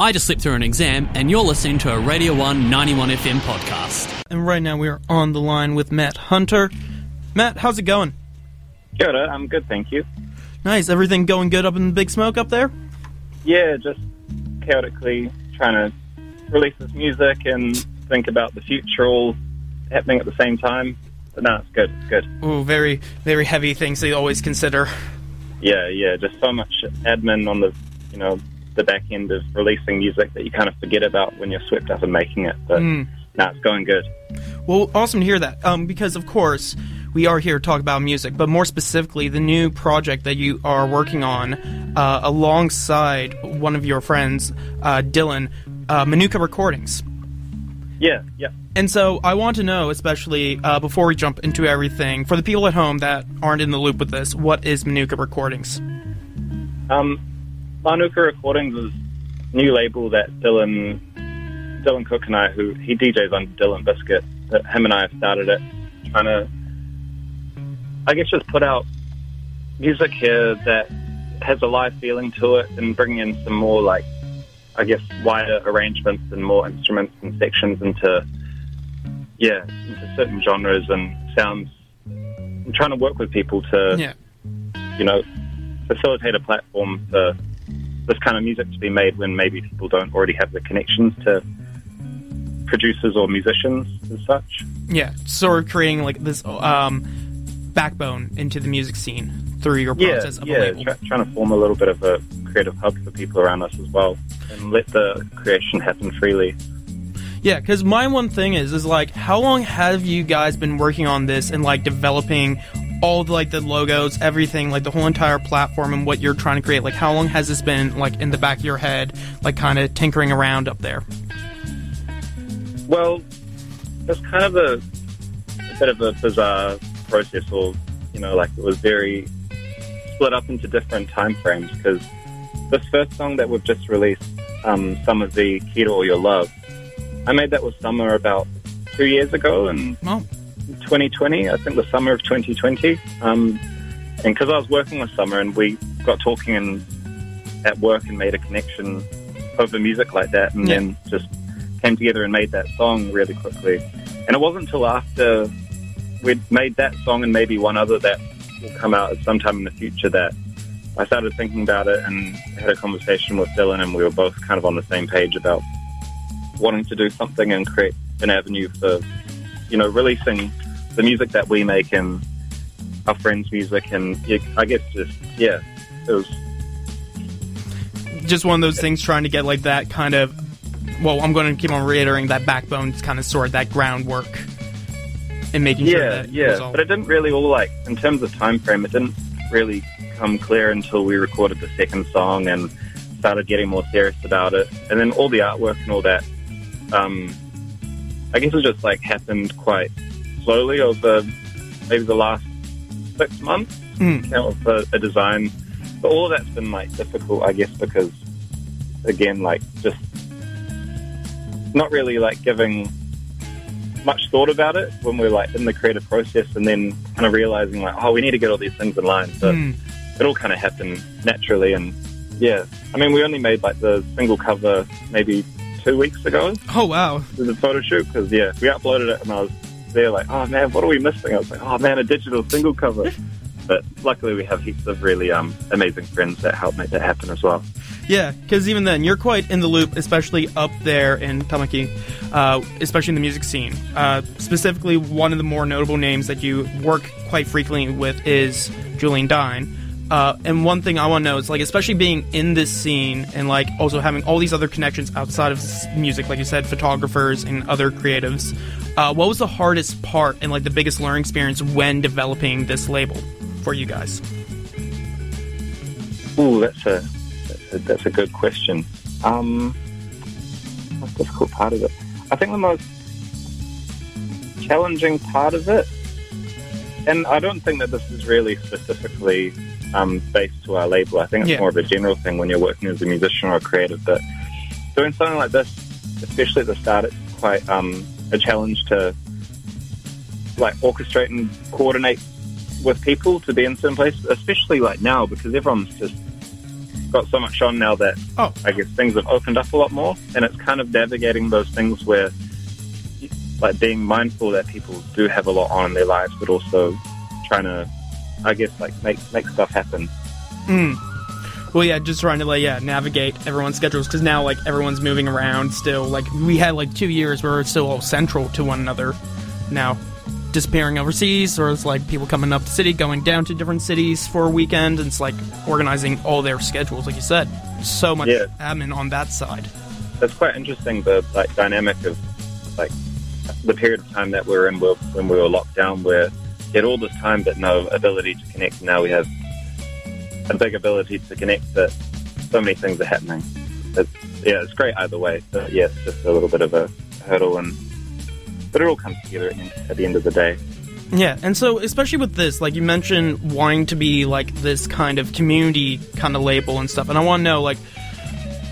I just slipped through an exam, and you're listening to a Radio 1 91 FM podcast. And right now we are on the line with Matt Hunter. Matt, how's it going? Good, uh, I'm good, thank you. Nice. Everything going good up in the big smoke up there? Yeah, just chaotically trying to release this music and think about the future all happening at the same time. But no, it's good, it's good. Oh, very, very heavy things they always consider. Yeah, yeah, just so much admin on the, you know, the back end of releasing music that you kind of forget about when you're swept up in making it. But Mm. no, it's going good. Well, awesome to hear that. Um, because of course we are here to talk about music, but more specifically the new project that you are working on uh, alongside one of your friends, uh, Dylan, uh, Manuka Recordings. Yeah, yeah. And so I want to know, especially uh, before we jump into everything, for the people at home that aren't in the loop with this, what is Manuka Recordings? Um, Manuka Recordings is a new label that Dylan Dylan Cook and I, who he DJs on Dylan Biscuit, that him and I have started it, trying to, I guess, just put out music here that has a live feeling to it and bring in some more like, I guess, wider arrangements and more instruments and sections into, yeah, into certain genres and sounds. I'm trying to work with people to, Yeah. you know, facilitate a platform for this kind of music to be made when maybe people don't already have the connections to producers or musicians as such. Yeah, sort of creating like this um, backbone into the music scene through your Yeah, process of a yeah, try, trying to form a little bit of a creative hub for people around us as well, and let the creation happen freely. Yeah, because my one thing is, is like, how long have you guys been working on this and like developing all the, like the logos, everything, like the whole entire platform and what you're trying to create? Like, how long has this been like in the back of your head, like kind of tinkering around up there? Well, it's kind of a, a bit of a bizarre process, or you know, like it was very split up into different time frames. Because this first song that we've just released, um, "Some of the Key to All Your Love," I made that with Summer about two years ago, and Oh, 2020, I think the summer of 2020. Um, and because I was working with Summer and we got talking and at work and made a connection over music like that, and Yeah. then just came together and made that song really quickly. And it wasn't until after we'd made that song and maybe one other that will come out at some time in the future that I started thinking about it and had a conversation with Dylan, and we were both kind of on the same page about wanting to do something and create an avenue for, you know, releasing the music that we make and our friends' music, and yeah, I guess just yeah, it was just one of those things trying to get like that kind of. Well, I'm going to keep on reiterating that backbone kind of sort that groundwork and making sure yeah, that it yeah. all- But it didn't really all like in terms of time frame. It didn't really come clear until we recorded the second song and started getting more serious about it, and then all the artwork and all that. Um, I guess it just like happened quite slowly over maybe the last six months. Mm. Of a, a design, but all of that's been like difficult, I guess, because again, like just not really like giving much thought about it when we're like in the creative process, and then kind of realizing like, oh, we need to get all these things in line. So Mm. it all kind of happened naturally, and yeah, I mean, we only made like the single cover maybe two weeks ago Oh wow! to the photo shoot because yeah, we uploaded it and I was there like, oh man, what are we missing? I was like, oh man, a digital single cover. But luckily, we have heaps of really um, amazing friends that help make that happen as well. Yeah, because even then, you're quite in the loop, especially up there in Tamaki, uh, especially in the music scene. Uh, specifically, one of the more notable names that you work quite frequently with is Julien Dyne. Uh, and one thing I want to know is, like, especially being in this scene and, like, also having all these other connections outside of music, like you said, photographers and other creatives. Uh, what was the hardest part and, like, the biggest learning experience when developing this label for you guys? Oh, that's a that's a, good question. Um, most difficult part of it. I think the most challenging part of it, and I don't think that this is really specifically um, based to our label. I think it's Yeah. more of a general thing when you're working as a musician or a creative. But doing something like this, especially at the start, it's quite um, a challenge to like orchestrate and coordinate with people to be in certain places, especially like now because everyone's just got so much on now that Oh. I guess things have opened up a lot more, and it's kind of navigating those things where, like, being mindful that people do have a lot on in their lives, but also trying to, I guess, like make make stuff happen. Hmm. Well, yeah, just trying to like yeah navigate everyone's schedules because now like everyone's moving around still. Like we had like two years where it's still all central to one another. Now disappearing overseas, or it's like people coming up the city, going down to different cities for a weekend. And it's like organizing all their schedules, like you said. So much Yeah. admin on that side. That's quite interesting the like dynamic of like the period of time that we were in when we were locked down, where we had all this time but no ability to connect. Now we have a big ability to connect, but so many things are happening. It's, yeah, it's great either way. But yeah, it's just a little bit of a hurdle, and but it all comes together at the end of the day. Yeah, and so especially with this, like you mentioned, wanting to be like this kind of community kind of label and stuff, and I want to know like.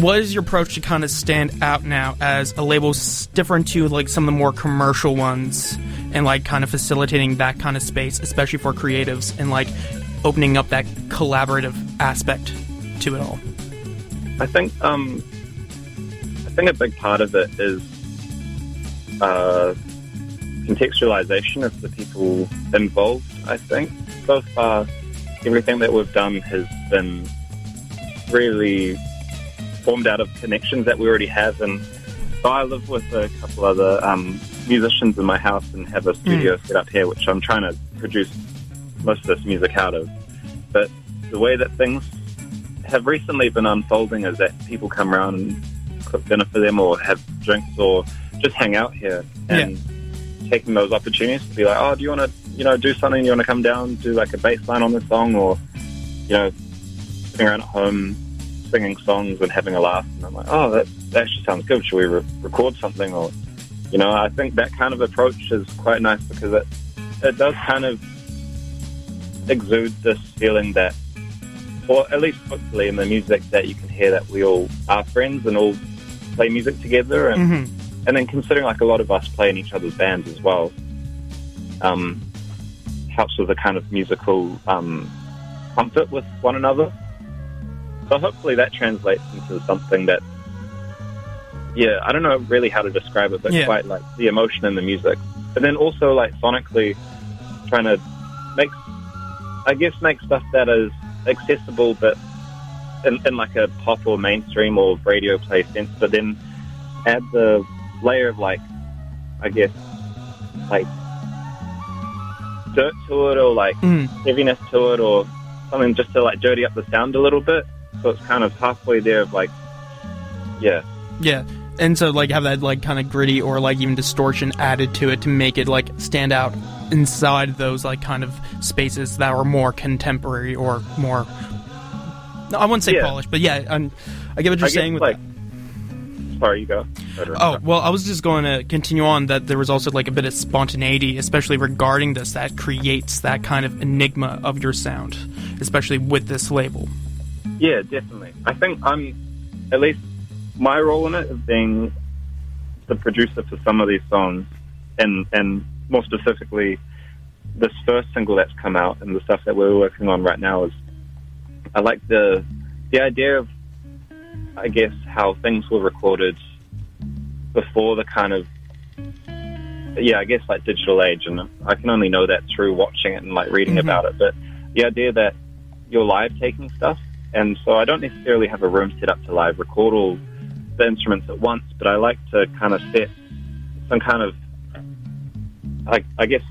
What is your approach to kind of stand out now as a label different to like some of the more commercial ones and like kind of facilitating that kind of space, especially for creatives and like opening up that collaborative aspect to it all? I think um, I think a big part of it is uh, contextualization of the people involved. I think so far everything that we've done has been really formed out of connections that we already have, and so I live with a couple other um, musicians in my house and have a studio set up here, which I'm trying to produce most of this music out of. But the way that things have recently been unfolding is that people come around and cook dinner for them or have drinks or just hang out here and taking those opportunities to be like, oh, do you want to, you know, do something? You want to come down, do like a bass line on the song or, you know, sitting around at home singing songs and having a laugh. And I'm like, oh, that, that actually sounds good. Should we re- record something? Or, you know, I think that kind of approach is quite nice because it, it does kind of exude this feeling that or at least hopefully in the music that you can hear that we all are friends and all play music together and Mm-hmm. and then considering like a lot of us play in each other's bands as well um, helps with a kind of musical um, comfort with one another so hopefully that translates into something that yeah I don't know really how to describe it but Yeah. quite like the emotion in the music and then also like sonically trying to make I guess make stuff that is accessible, but in, in like a pop or mainstream or radio play sense. But then add the layer of like, I guess, like dirt to it or like Mm. heaviness to it or something just to like dirty up the sound a little bit. So it's kind of halfway there of like, yeah, Yeah. And so like have that like kind of gritty or like even distortion added to it to make it like stand out inside those like kind of spaces that are more contemporary or more no, I wouldn't say Yeah. polished, but yeah, I'm, I get what you're I saying with like, that. sorry, you go. Oh, well, I was just going to continue on that there was also like a bit of spontaneity, especially regarding this, that creates that kind of enigma of your sound, especially with this label. Yeah, definitely. I think I'm, at least my role in it is being the producer for some of these songs, and and more specifically, this first single that's come out and the stuff that we're working on right now is, I like the the idea of, I guess, how things were recorded before the kind of, yeah, I guess like digital age, and I can only know that through watching it and like reading Mhm. about it. But the idea that you're live taking stuff and so I don't necessarily have a room set up to live record all the instruments at once, but I like to kind of set some kind of, I, I guess,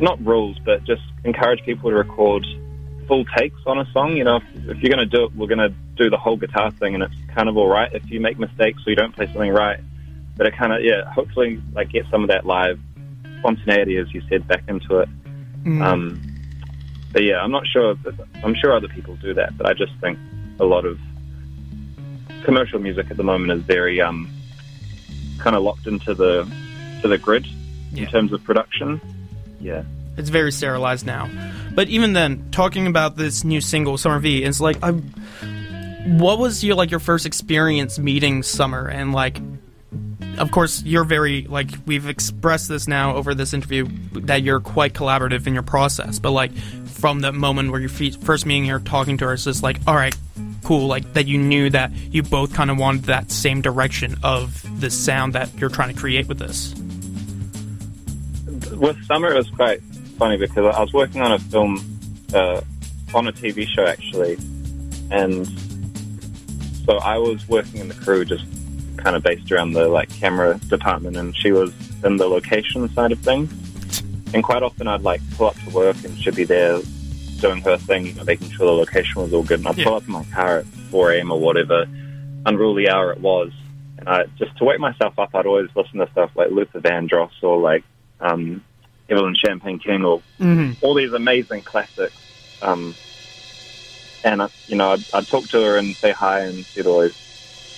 not rules, but just encourage people to record full takes on a song. You know, if, if you're going to do it, we're going to do the whole guitar thing, and it's kind of all right if you make mistakes or you don't play something right. But it kind of, yeah, hopefully, like get some of that live spontaneity, as you said, back into it. Mm. Um, but yeah, I'm not sure. If, I'm sure other people do that, but I just think a lot of commercial music at the moment is very um, kind of locked into the to the grid Yeah. in terms of production. Yeah, It's very sterilized now. But even then, talking about this new single, Summer V, it's like, I, what was your like your first experience meeting Summer and like of course, you're very like we've expressed this now over this interview that you're quite collaborative in your process. But like from the moment where you're first meeting her, talking to her, it's just like, all right, cool. Like that you knew that you both kind of wanted that same direction of the sound that you're trying to create with this. With Summer, it was quite funny because I was working on a film, uh, on a TV show actually, and so I was working in the crew just kind of based around the like camera department, and she was in the location side of things. And quite often, I'd like pull up to work, and she'd be there doing her thing, you know, making sure the location was all good. And I'd Yeah. pull up in my car at 4 a.m. or whatever unruly hour it was, and I just to wake myself up, I'd always listen to stuff like Luther Vandross or like um, Evelyn Champagne King or Mm-hmm. all these amazing classics. Um, and I, you know, I'd, I'd talk to her and say hi, and she'd always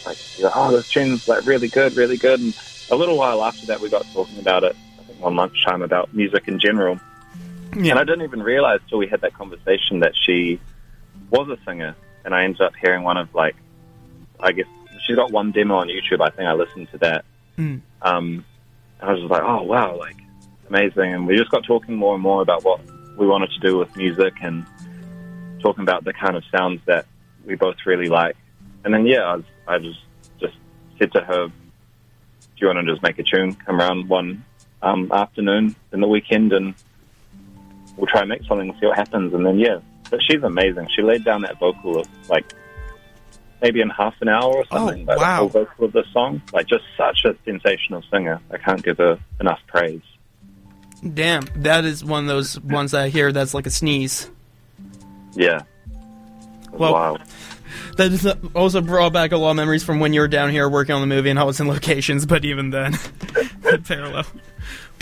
like, like, "Oh, this tune's like really good, really good." And a little while after that, we got talking about it. I think one lunchtime about music in general, Yeah. and I didn't even realize till we had that conversation that she was a singer. And I ended up hearing one of like, I guess she's got one demo on YouTube. I think I listened to that. Mm. Um, and I was just like, oh wow, like amazing. And we just got talking more and more about what we wanted to do with music and talking about the kind of sounds that we both really like. And then yeah, I, was, I just just said to her, "Do you want to just make a tune? Come around one um, afternoon in the weekend, and we'll try and make something and see what happens." And then yeah, but she's amazing. She laid down that vocal of like maybe in half an hour or something. Oh, like, wow. The vocal of the song, like just such a sensational singer. I can't give her enough praise. Damn, that is one of those ones I hear that's like a sneeze. Yeah. Well- wow. That also brought back a lot of memories from when you were down here working on the movie and I was in locations, but even then, parallel.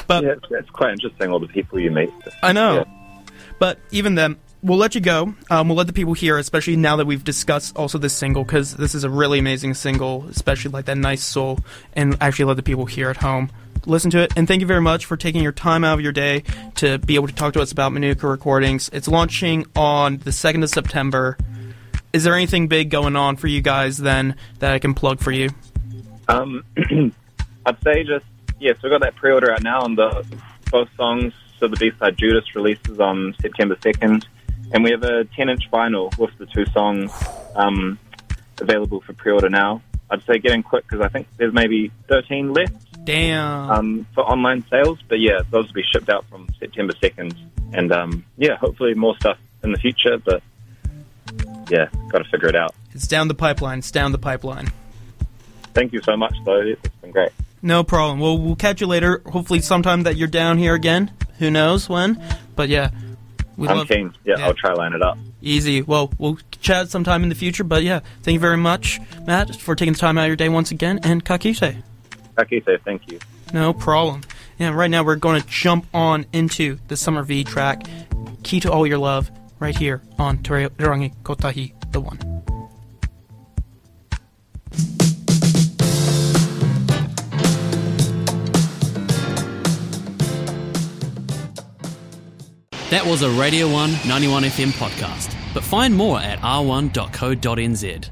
But Yeah, it's, it's quite interesting all the people you meet. I know. Yeah. But even then, we'll let you go. Um, we'll let the people hear, especially now that we've discussed also this single, because this is a really amazing single, especially like that nice soul, and actually let the people hear at home listen to it. And thank you very much for taking your time out of your day to be able to talk to us about Manuka Recordings. It's launching on the 2nd of September. Is there anything big going on for you guys then that I can plug for you? Um, I'd say just yeah. So we got that pre-order out now, on the both songs. So the B-side Judas releases on September second, and we have a 10-inch vinyl with the two songs um, available for pre-order now. I'd say get in quick because I think there's maybe 13 left Damn. um, for online sales. But yeah, those will be shipped out from September 2nd, and um, yeah, hopefully more stuff in the future. But yeah, got to figure it out. it's down the pipeline. It's down the pipeline. Thank you so much, though. It's been great. No problem. Well, we'll catch you later. Hopefully, sometime that you're down here again. Who knows when? But yeah, we I'm love keen. Yeah, yeah. I'll try line it up. easy. Well, we'll chat sometime in the future. But yeah, thank you very much, Matt, for taking the time out of your day once again. And Kakise. Akise, thank you. No problem. Yeah, right now we're going to jump on into the Summer V track, Key to All Your Love, right here on Terangi Kotahi, the one. That was a Radio 1 91 FM podcast. But find more at r1.co.nz.